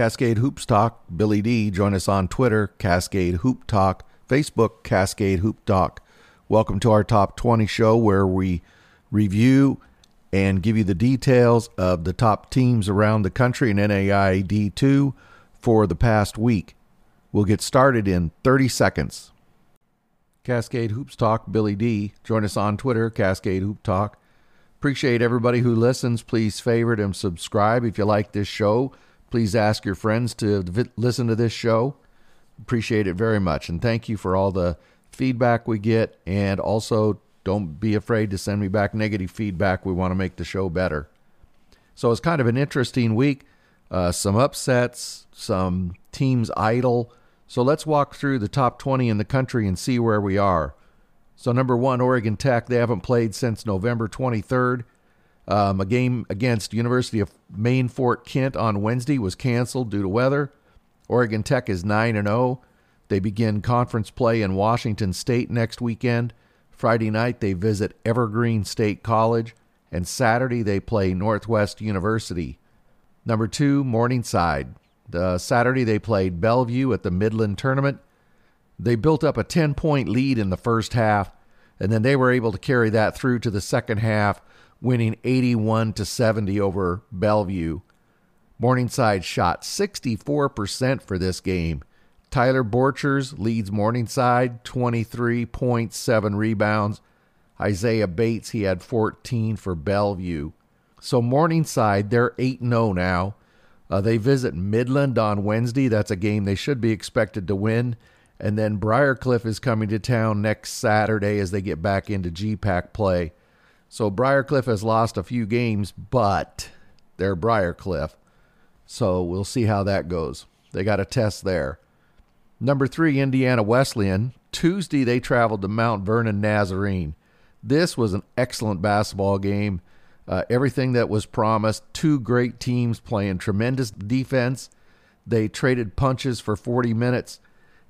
Cascade Hoops Talk, Billy D. Join us on Twitter, Cascade Hoop Talk, Facebook, Cascade Hoop Talk. Welcome to our top 20 show where we review and give you the details of the top teams around the country in NAIA D2 for the past week. We'll get started in 30 seconds. Cascade Hoops Talk, Billy D. Join us on Twitter, Cascade Hoop Talk. Appreciate everybody who listens. Please favorite and subscribe if you like this show. Please ask your friends to vi- listen to this show. Appreciate it very much. And thank you for all the feedback we get. And also, don't be afraid to send me back negative feedback. We want to make the show better. So it's kind of an interesting week. Uh, some upsets, some teams idle. So let's walk through the top 20 in the country and see where we are. So, number one, Oregon Tech. They haven't played since November 23rd. Um, a game against University of Maine Fort Kent on Wednesday was canceled due to weather. Oregon Tech is 9 and 0. They begin conference play in Washington State next weekend. Friday night they visit Evergreen State College and Saturday they play Northwest University. Number 2 Morningside. The Saturday they played Bellevue at the Midland Tournament. They built up a 10-point lead in the first half and then they were able to carry that through to the second half winning 81 to 70 over Bellevue. Morningside shot 64% for this game. Tyler Borchers leads Morningside 23.7 rebounds. Isaiah Bates he had 14 for Bellevue. So Morningside they're 8 0 now. Uh, they visit Midland on Wednesday. That's a game they should be expected to win. And then Briarcliff is coming to town next Saturday as they get back into GPAC play. So Briarcliff has lost a few games, but they're Briarcliff. So we'll see how that goes. They got a test there. Number three, Indiana Wesleyan. Tuesday, they traveled to Mount Vernon Nazarene. This was an excellent basketball game. Uh, everything that was promised. Two great teams playing tremendous defense. They traded punches for 40 minutes.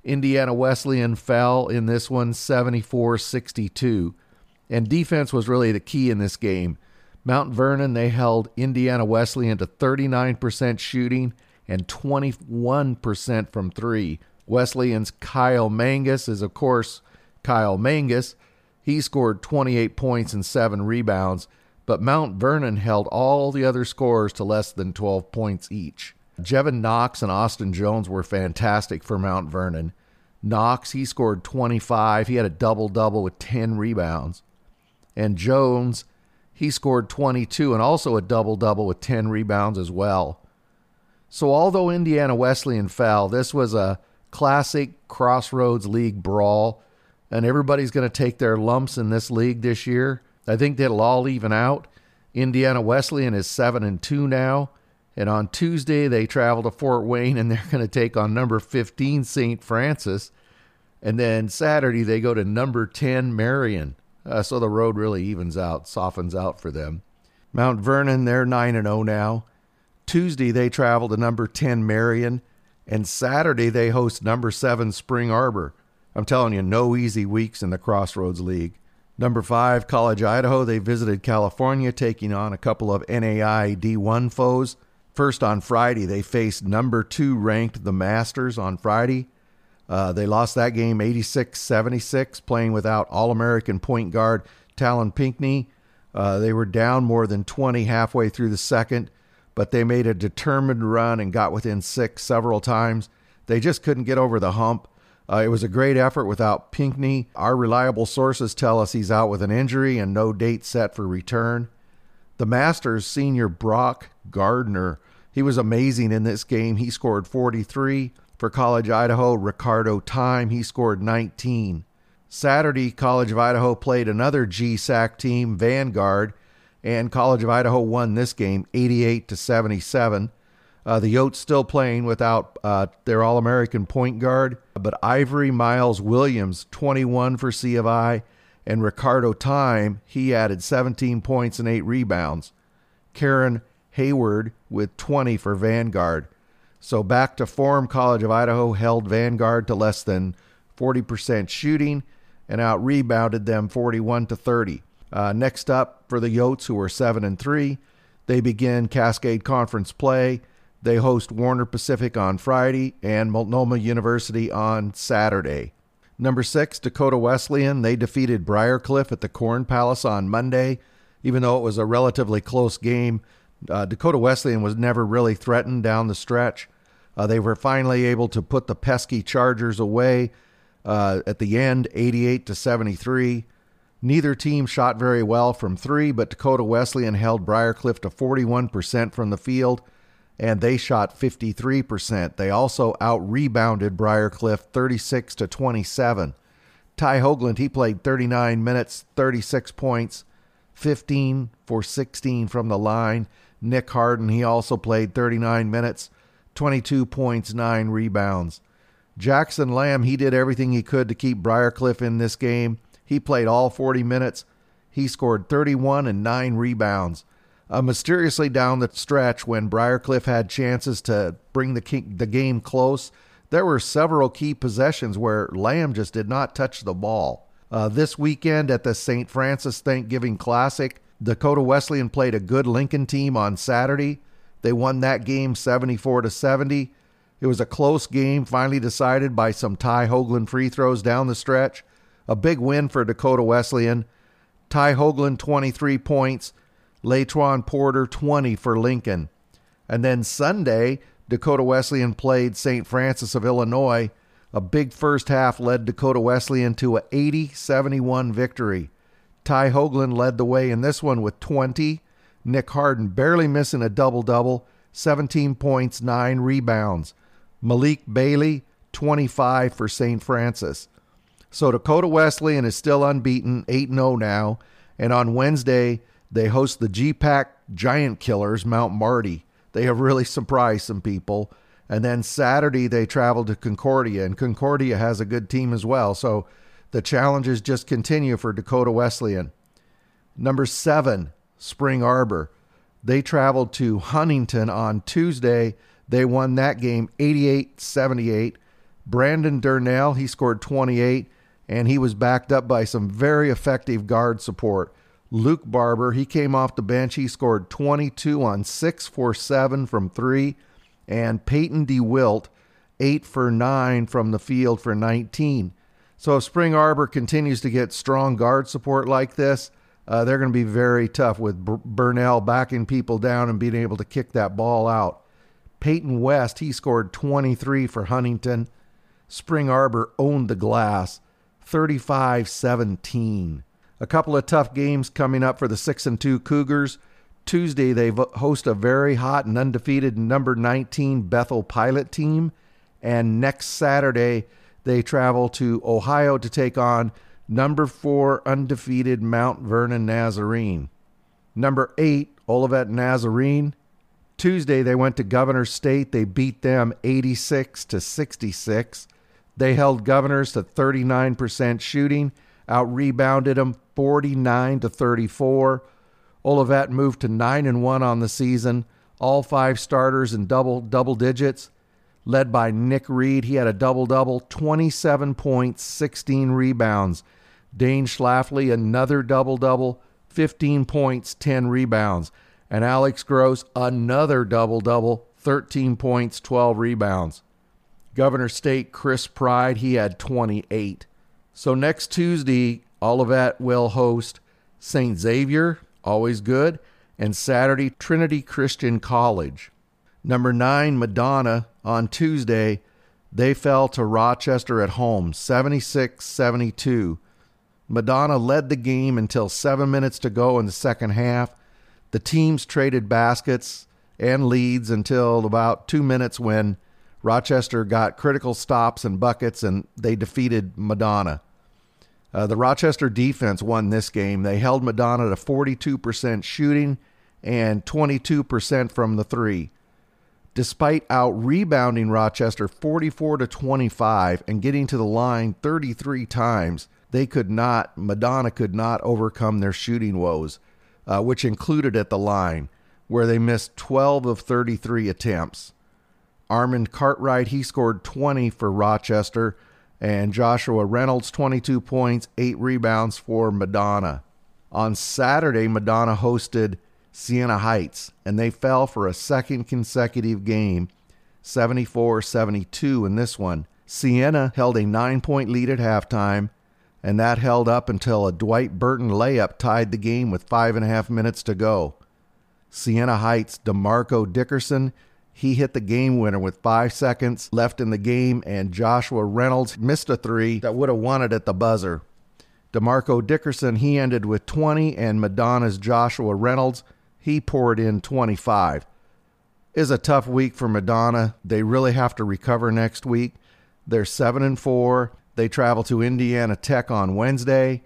Indiana Wesleyan fell in this one 74 62 and defense was really the key in this game. Mount Vernon, they held Indiana Wesleyan to 39% shooting and 21% from three. Wesleyan's Kyle Mangus is, of course, Kyle Mangus. He scored 28 points and seven rebounds, but Mount Vernon held all the other scorers to less than 12 points each. Jevin Knox and Austin Jones were fantastic for Mount Vernon. Knox, he scored 25. He had a double double with 10 rebounds. And Jones, he scored 22 and also a double double with 10 rebounds as well. So, although Indiana Wesleyan fell, this was a classic Crossroads League brawl, and everybody's going to take their lumps in this league this year. I think that'll all even out. Indiana Wesleyan is 7 and 2 now. And on Tuesday, they travel to Fort Wayne and they're going to take on number 15 St. Francis. And then Saturday, they go to number 10 Marion. Uh, so the road really evens out, softens out for them. Mount Vernon, they're 9 and 0 now. Tuesday, they travel to number 10 Marion. And Saturday, they host number 7 Spring Arbor. I'm telling you, no easy weeks in the Crossroads League. Number 5, College Idaho, they visited California, taking on a couple of NAI D1 foes. First on Friday, they faced number 2 ranked the Masters on Friday. Uh, they lost that game 86 76, playing without All American point guard Talon Pinckney. Uh, they were down more than 20 halfway through the second, but they made a determined run and got within six several times. They just couldn't get over the hump. Uh, it was a great effort without Pinckney. Our reliable sources tell us he's out with an injury and no date set for return. The Masters senior Brock Gardner, he was amazing in this game. He scored 43. For College Idaho, Ricardo Time, he scored 19. Saturday, College of Idaho played another GSAC team, Vanguard, and College of Idaho won this game 88 to 77. Uh, the Yotes still playing without uh, their All American point guard, but Ivory Miles Williams, 21 for C of I, and Ricardo Time, he added 17 points and 8 rebounds. Karen Hayward with 20 for Vanguard. So back to form, College of Idaho held Vanguard to less than 40% shooting and out rebounded them 41 to 30. Uh, next up for the Yotes, who are 7 and 3, they begin Cascade Conference play. They host Warner Pacific on Friday and Multnomah University on Saturday. Number six, Dakota Wesleyan. They defeated Briarcliff at the Corn Palace on Monday. Even though it was a relatively close game, uh, Dakota Wesleyan was never really threatened down the stretch. Uh, they were finally able to put the pesky Chargers away uh, at the end, 88 to 73. Neither team shot very well from three, but Dakota Wesleyan held Briarcliff to 41% from the field, and they shot 53%. They also out rebounded Briarcliff 36 to 27. Ty Hoagland, he played 39 minutes, 36 points, 15 for 16 from the line. Nick Harden, he also played 39 minutes, 22 points, 9 rebounds. Jackson Lamb, he did everything he could to keep Briarcliff in this game. He played all 40 minutes. He scored 31 and 9 rebounds. Uh, mysteriously down the stretch, when Briarcliff had chances to bring the, king, the game close, there were several key possessions where Lamb just did not touch the ball. Uh, this weekend at the St. Francis Thanksgiving Classic, Dakota Wesleyan played a good Lincoln team on Saturday. They won that game 74 to 70. It was a close game, finally decided by some Ty Hoagland free throws down the stretch. A big win for Dakota Wesleyan. Ty Hoagland 23 points, Latron Porter 20 for Lincoln. And then Sunday, Dakota Wesleyan played St. Francis of Illinois. A big first half led Dakota Wesleyan to a 80-71 victory. Ty Hoagland led the way in this one with 20. Nick Harden barely missing a double-double, 17 points, 9 rebounds. Malik Bailey, 25 for St. Francis. So Dakota Wesleyan is still unbeaten, 8 0 now. And on Wednesday, they host the GPAC Giant Killers, Mount Marty. They have really surprised some people. And then Saturday, they travel to Concordia, and Concordia has a good team as well. So the challenges just continue for Dakota Wesleyan. Number seven, Spring Arbor. They traveled to Huntington on Tuesday they won that game 88 78. Brandon Durnell, he scored 28, and he was backed up by some very effective guard support. Luke Barber, he came off the bench. He scored 22 on 6 for 7 from 3. And Peyton DeWilt, 8 for 9 from the field for 19. So if Spring Arbor continues to get strong guard support like this, uh, they're going to be very tough with Burnell backing people down and being able to kick that ball out. Peyton West, he scored 23 for Huntington. Spring Arbor owned the glass 35 17. A couple of tough games coming up for the 6 and 2 Cougars. Tuesday, they host a very hot and undefeated number 19 Bethel Pilot team. And next Saturday, they travel to Ohio to take on number 4 undefeated Mount Vernon Nazarene. Number 8, Olivet Nazarene. Tuesday, they went to Governor State. They beat them 86 to 66. They held Governors to 39% shooting, out rebounded them 49 to 34. Olivet moved to 9 and 1 on the season, all five starters in double double digits, led by Nick Reed. He had a double double, 27 points, 16 rebounds. Dane Schlafly, another double double, 15 points, 10 rebounds. And Alex Gross, another double double, 13 points, 12 rebounds. Governor State Chris Pride, he had 28. So next Tuesday, Olivet will host St. Xavier, always good, and Saturday, Trinity Christian College. Number nine, Madonna, on Tuesday, they fell to Rochester at home, 76 72. Madonna led the game until seven minutes to go in the second half the teams traded baskets and leads until about two minutes when Rochester got critical stops and buckets and they defeated Madonna. Uh, the Rochester defense won this game. They held Madonna to 42% shooting and 22% from the three. Despite out rebounding Rochester 44 to 25 and getting to the line 33 times, they could not, Madonna could not overcome their shooting woes uh, which included at the line, where they missed 12 of 33 attempts. Armand Cartwright, he scored 20 for Rochester, and Joshua Reynolds, 22 points, 8 rebounds for Madonna. On Saturday, Madonna hosted Siena Heights, and they fell for a second consecutive game, 74 72 in this one. Siena held a nine point lead at halftime, and that held up until a Dwight Burton layup tied the game with five and a half minutes to go. Siena Heights' DeMarco Dickerson, he hit the game winner with five seconds left in the game, and Joshua Reynolds missed a three that would have won it at the buzzer. DeMarco Dickerson, he ended with 20, and Madonna's Joshua Reynolds, he poured in 25. Is a tough week for Madonna. They really have to recover next week. They're 7 and 4. They travel to Indiana Tech on Wednesday.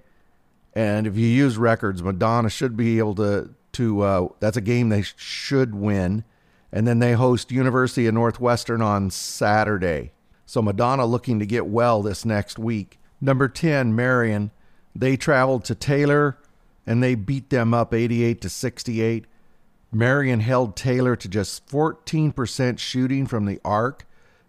And if you use records, Madonna should be able to to uh, that's a game they should win. And then they host University of Northwestern on Saturday. So Madonna looking to get well this next week. Number 10, Marion. They traveled to Taylor and they beat them up 88 to 68. Marion held Taylor to just 14% shooting from the arc.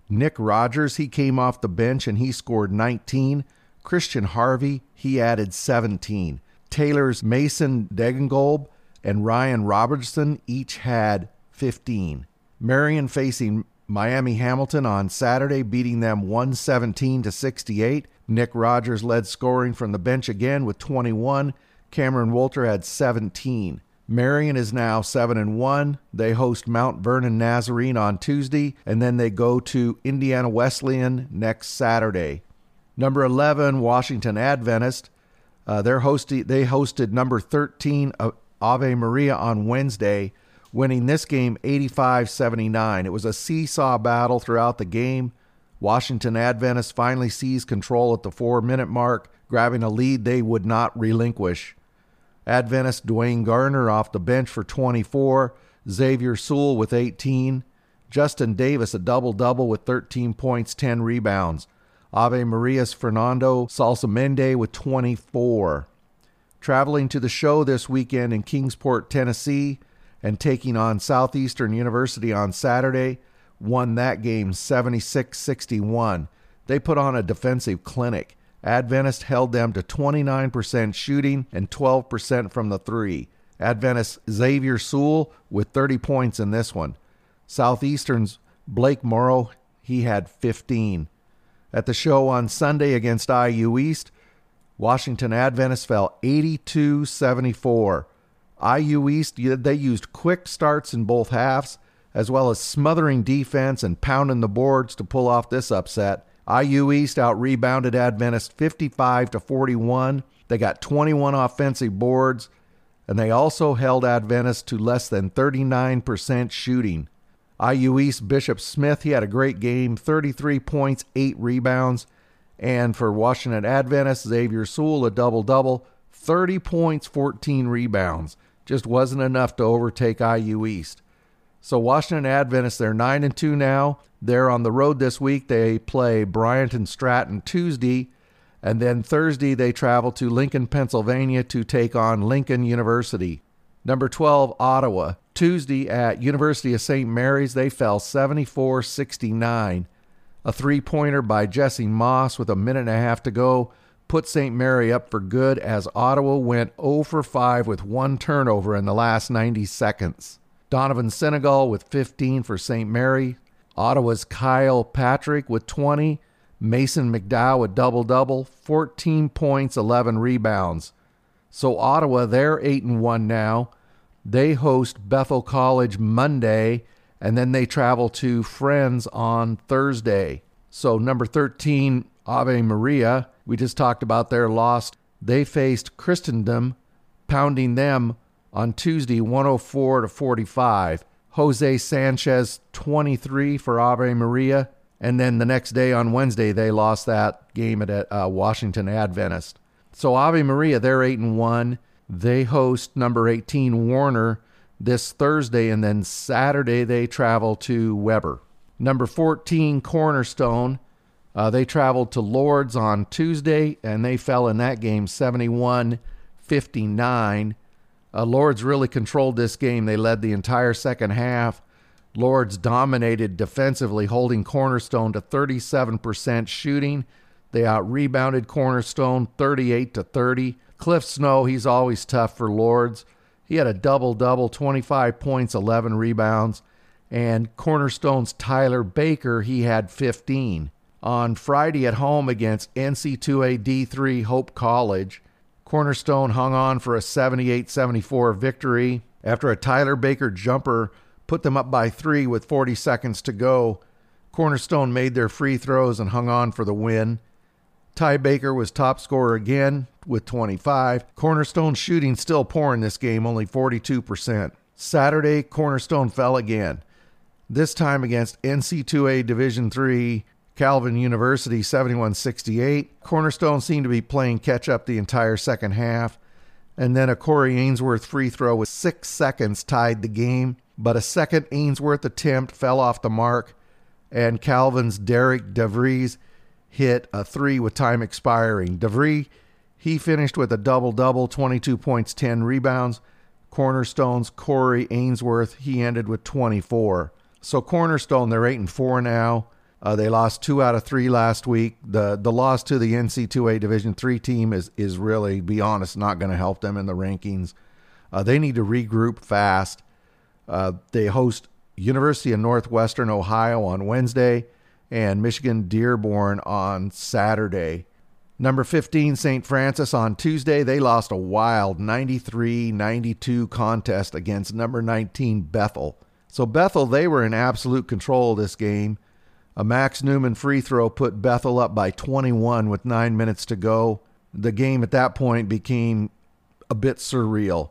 Nick Rogers, he came off the bench and he scored 19. Christian Harvey, he added 17. Taylor's Mason Degenkolb and Ryan Robertson each had 15. Marion facing Miami Hamilton on Saturday, beating them 117 to 68. Nick Rogers led scoring from the bench again with 21. Cameron Walter had 17. Marion is now 7 and 1. They host Mount Vernon Nazarene on Tuesday and then they go to Indiana Wesleyan next Saturday. Number 11 Washington Adventist. Uh, they're hosting, they hosted number 13 uh, Ave Maria on Wednesday, winning this game 85 79. It was a seesaw battle throughout the game. Washington Adventist finally seized control at the four minute mark, grabbing a lead they would not relinquish. Adventist Dwayne Garner off the bench for 24, Xavier Sewell with 18, Justin Davis a double double with 13 points, 10 rebounds. Ave Maria's Fernando Salsamende with 24. Traveling to the show this weekend in Kingsport, Tennessee, and taking on Southeastern University on Saturday, won that game 76 61. They put on a defensive clinic. Adventist held them to 29% shooting and 12% from the three. Adventist Xavier Sewell with 30 points in this one. Southeastern's Blake Morrow, he had 15. At the show on Sunday against IU East, Washington Adventist fell 82 74. IU East, they used quick starts in both halves, as well as smothering defense and pounding the boards to pull off this upset. IU East out rebounded Adventist 55 to 41. They got 21 offensive boards, and they also held Adventist to less than 39% shooting. IU East Bishop Smith, he had a great game 33 points, 8 rebounds. And for Washington Adventist, Xavier Sewell, a double double, 30 points, 14 rebounds. Just wasn't enough to overtake IU East. So Washington Adventist, they're 9 and 2 now. They're on the road this week. They play Bryant and Stratton Tuesday. And then Thursday, they travel to Lincoln, Pennsylvania to take on Lincoln University. Number 12, Ottawa. Tuesday at University of St. Mary's, they fell 74 69. A three pointer by Jesse Moss with a minute and a half to go put St. Mary up for good as Ottawa went 0 for 5 with one turnover in the last 90 seconds. Donovan Senegal with 15 for St. Mary. Ottawa's Kyle Patrick with 20. Mason McDowell with double double, 14 points, 11 rebounds. So Ottawa, they're 8 and 1 now. They host Bethel College Monday and then they travel to Friends on Thursday. So, number 13, Ave Maria, we just talked about their loss. They faced Christendom, pounding them on Tuesday 104 to 45. Jose Sanchez 23 for Ave Maria. And then the next day on Wednesday, they lost that game at uh, Washington Adventist. So Ave Maria, they're 8 and 1. They host number 18 Warner this Thursday, and then Saturday they travel to Webber. Number 14, Cornerstone. Uh, they traveled to Lourdes on Tuesday, and they fell in that game 71 59. Uh, Lourdes really controlled this game. They led the entire second half. Lourdes dominated defensively, holding Cornerstone to 37% shooting. They out rebounded Cornerstone 38 to 30. Cliff Snow, he's always tough for Lourdes. He had a double double, 25 points, 11 rebounds. And Cornerstone's Tyler Baker, he had 15. On Friday at home against NC2A D3 Hope College, Cornerstone hung on for a 78 74 victory after a Tyler Baker jumper put them up by three with 40 seconds to go. Cornerstone made their free throws and hung on for the win. Ty Baker was top scorer again with 25. Cornerstone shooting still poor in this game, only 42%. Saturday, Cornerstone fell again. This time against NC2A Division III Calvin University 7168. Cornerstone seemed to be playing catch up the entire second half. And then a Corey Ainsworth free throw with six seconds tied the game. But a second Ainsworth attempt fell off the mark, and Calvin's Derek DeVries hit a three with time expiring. DeVries, he finished with a double double 22 points, 10 rebounds. Cornerstone's Corey Ainsworth, he ended with 24. So Cornerstone, they're 8 and 4 now. Uh, they lost two out of three last week. The the loss to the NC2A Division three team is is really, be honest, not going to help them in the rankings. Uh, they need to regroup fast. Uh, they host University of Northwestern Ohio on Wednesday and Michigan Dearborn on Saturday. Number 15, St. Francis on Tuesday. They lost a wild 93 92 contest against number 19, Bethel. So, Bethel, they were in absolute control of this game. A Max Newman free throw put Bethel up by 21 with nine minutes to go. The game at that point became a bit surreal.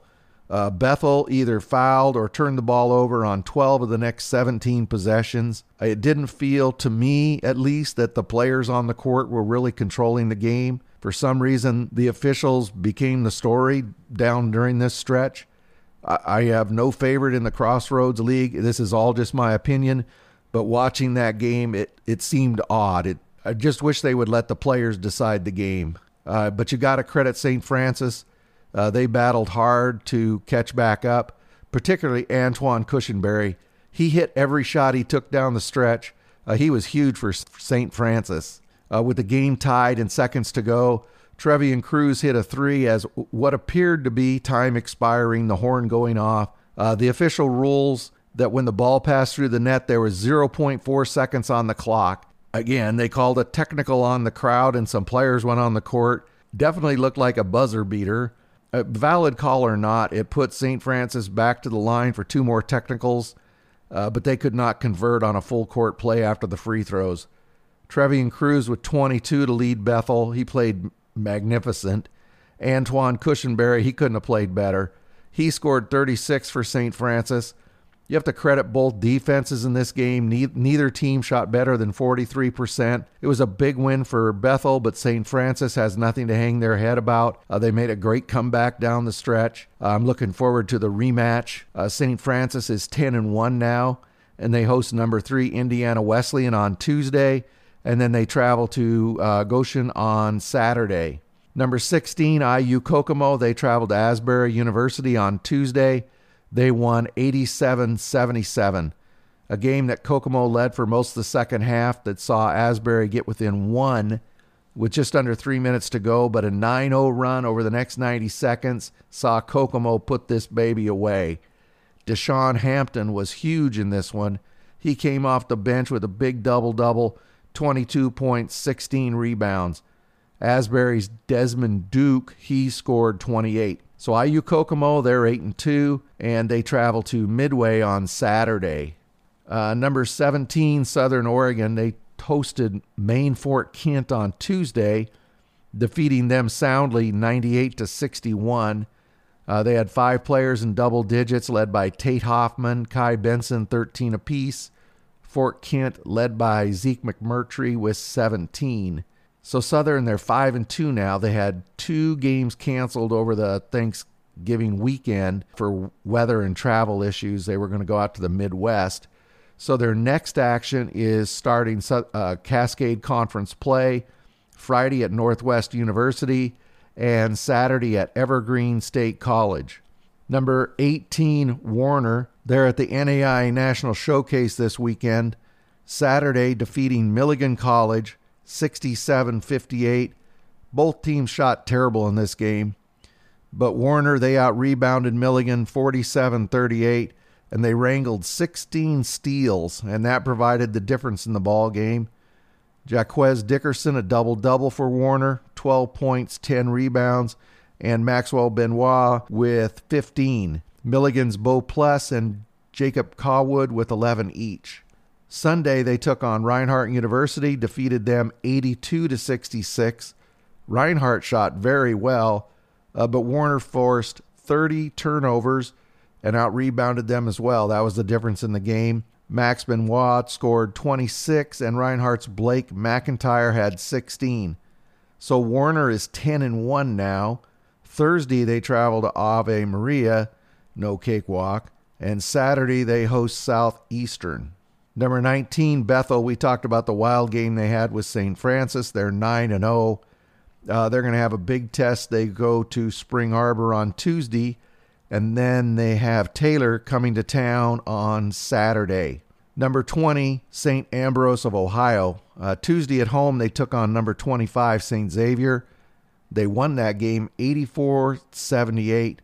Uh, Bethel either fouled or turned the ball over on 12 of the next 17 possessions. It didn't feel, to me at least, that the players on the court were really controlling the game. For some reason, the officials became the story down during this stretch. I, I have no favorite in the Crossroads League. This is all just my opinion. But watching that game, it it seemed odd. It I just wish they would let the players decide the game. Uh, but you got to credit St. Francis. Uh, they battled hard to catch back up, particularly Antoine Cushenberry. He hit every shot he took down the stretch. Uh, he was huge for St. Francis. Uh, with the game tied and seconds to go, Trevian Cruz hit a three as what appeared to be time expiring, the horn going off. Uh, the official rules that when the ball passed through the net, there was 0.4 seconds on the clock. Again, they called a technical on the crowd, and some players went on the court. Definitely looked like a buzzer beater. A valid call or not, it put St. Francis back to the line for two more technicals, uh, but they could not convert on a full court play after the free throws. Trevian Cruz with 22 to lead Bethel. He played magnificent. Antoine Cushenberry, he couldn't have played better. He scored 36 for St. Francis. You have to credit both defenses in this game. Neither team shot better than 43%. It was a big win for Bethel, but St. Francis has nothing to hang their head about. Uh, they made a great comeback down the stretch. Uh, I'm looking forward to the rematch. Uh, St. Francis is 10 and 1 now, and they host number 3 Indiana Wesleyan on Tuesday, and then they travel to uh, Goshen on Saturday. Number 16 IU Kokomo, they travel to Asbury University on Tuesday. They won 87 77, a game that Kokomo led for most of the second half that saw Asbury get within one with just under three minutes to go, but a 9 0 run over the next 90 seconds saw Kokomo put this baby away. Deshaun Hampton was huge in this one. He came off the bench with a big double double, 22 points, 16 rebounds. Asbury's Desmond Duke, he scored 28. So IU Kokomo, they're eight and two, and they travel to Midway on Saturday. Uh, number 17, Southern Oregon, they hosted Maine Fort Kent on Tuesday, defeating them soundly 98 to 61. Uh, they had five players in double digits, led by Tate Hoffman, Kai Benson, 13 apiece. Fort Kent led by Zeke McMurtry with 17. So Southern, they're five and two now. They had two games canceled over the Thanksgiving weekend for weather and travel issues. They were going to go out to the Midwest. So their next action is starting uh, Cascade Conference play Friday at Northwest University and Saturday at Evergreen State College. Number 18, Warner. They're at the NAI National Showcase this weekend. Saturday, defeating Milligan College 67 58. Both teams shot terrible in this game. But Warner, they out rebounded Milligan 47 38, and they wrangled 16 steals, and that provided the difference in the ball game. Jaquez Dickerson, a double double for Warner, 12 points, 10 rebounds, and Maxwell Benoit with 15. Milligan's Bo Plus and Jacob Cawood with 11 each. Sunday, they took on Reinhardt University, defeated them 82 to 66. Reinhardt shot very well, uh, but Warner forced 30 turnovers and out rebounded them as well. That was the difference in the game. Max Benoit scored 26, and Reinhardt's Blake McIntyre had 16. So Warner is 10 and 1 now. Thursday, they travel to Ave Maria, no cakewalk, and Saturday, they host Southeastern. Number 19, Bethel. We talked about the wild game they had with St. Francis. They're 9 and 0. Uh, they're going to have a big test. They go to Spring Arbor on Tuesday, and then they have Taylor coming to town on Saturday. Number 20, St. Ambrose of Ohio. Uh, Tuesday at home, they took on number 25, St. Xavier. They won that game 84 78.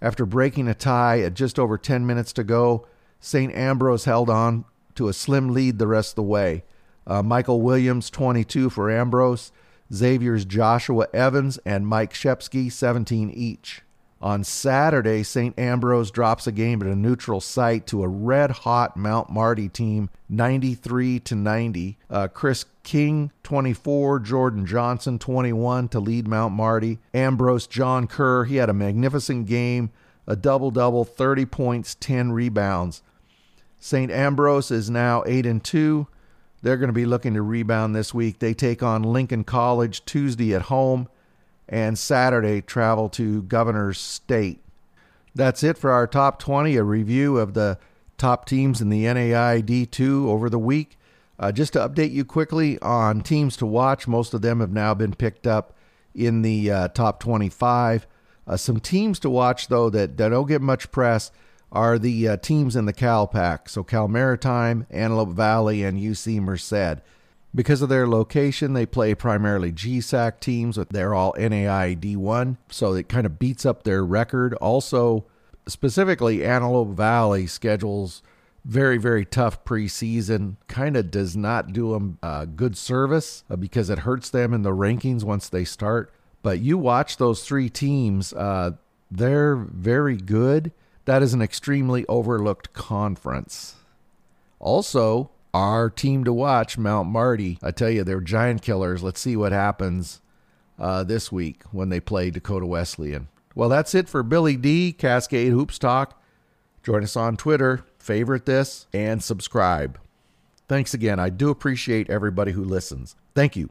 After breaking a tie at just over 10 minutes to go, St. Ambrose held on to a slim lead the rest of the way. Uh, Michael Williams, 22 for Ambrose. Xavier's Joshua Evans and Mike Shepsky, 17 each. On Saturday, St. Ambrose drops a game at a neutral site to a red hot Mount Marty team, 93 to 90. Uh, Chris King, 24, Jordan Johnson, 21 to lead Mount Marty. Ambrose John Kerr, he had a magnificent game, a double double, 30 points, 10 rebounds. St. Ambrose is now 8 and 2. They're going to be looking to rebound this week. They take on Lincoln College Tuesday at home and Saturday travel to Governor's State. That's it for our top 20, a review of the top teams in the NAIA D2 over the week. Uh, just to update you quickly on teams to watch, most of them have now been picked up in the uh, top 25. Uh, some teams to watch, though, that, that don't get much press are the uh, teams in the Cal Pac, So Cal Maritime, Antelope Valley, and UC Merced. Because of their location, they play primarily GSAC teams. They're all NAIA D1, so it kind of beats up their record. Also, specifically, Antelope Valley schedules very, very tough preseason. Kind of does not do them uh, good service uh, because it hurts them in the rankings once they start. But you watch those three teams, uh, they're very good. That is an extremely overlooked conference. Also, our team to watch, Mount Marty. I tell you, they're giant killers. Let's see what happens uh, this week when they play Dakota Wesleyan. Well, that's it for Billy D, Cascade Hoops Talk. Join us on Twitter, favorite this, and subscribe. Thanks again. I do appreciate everybody who listens. Thank you.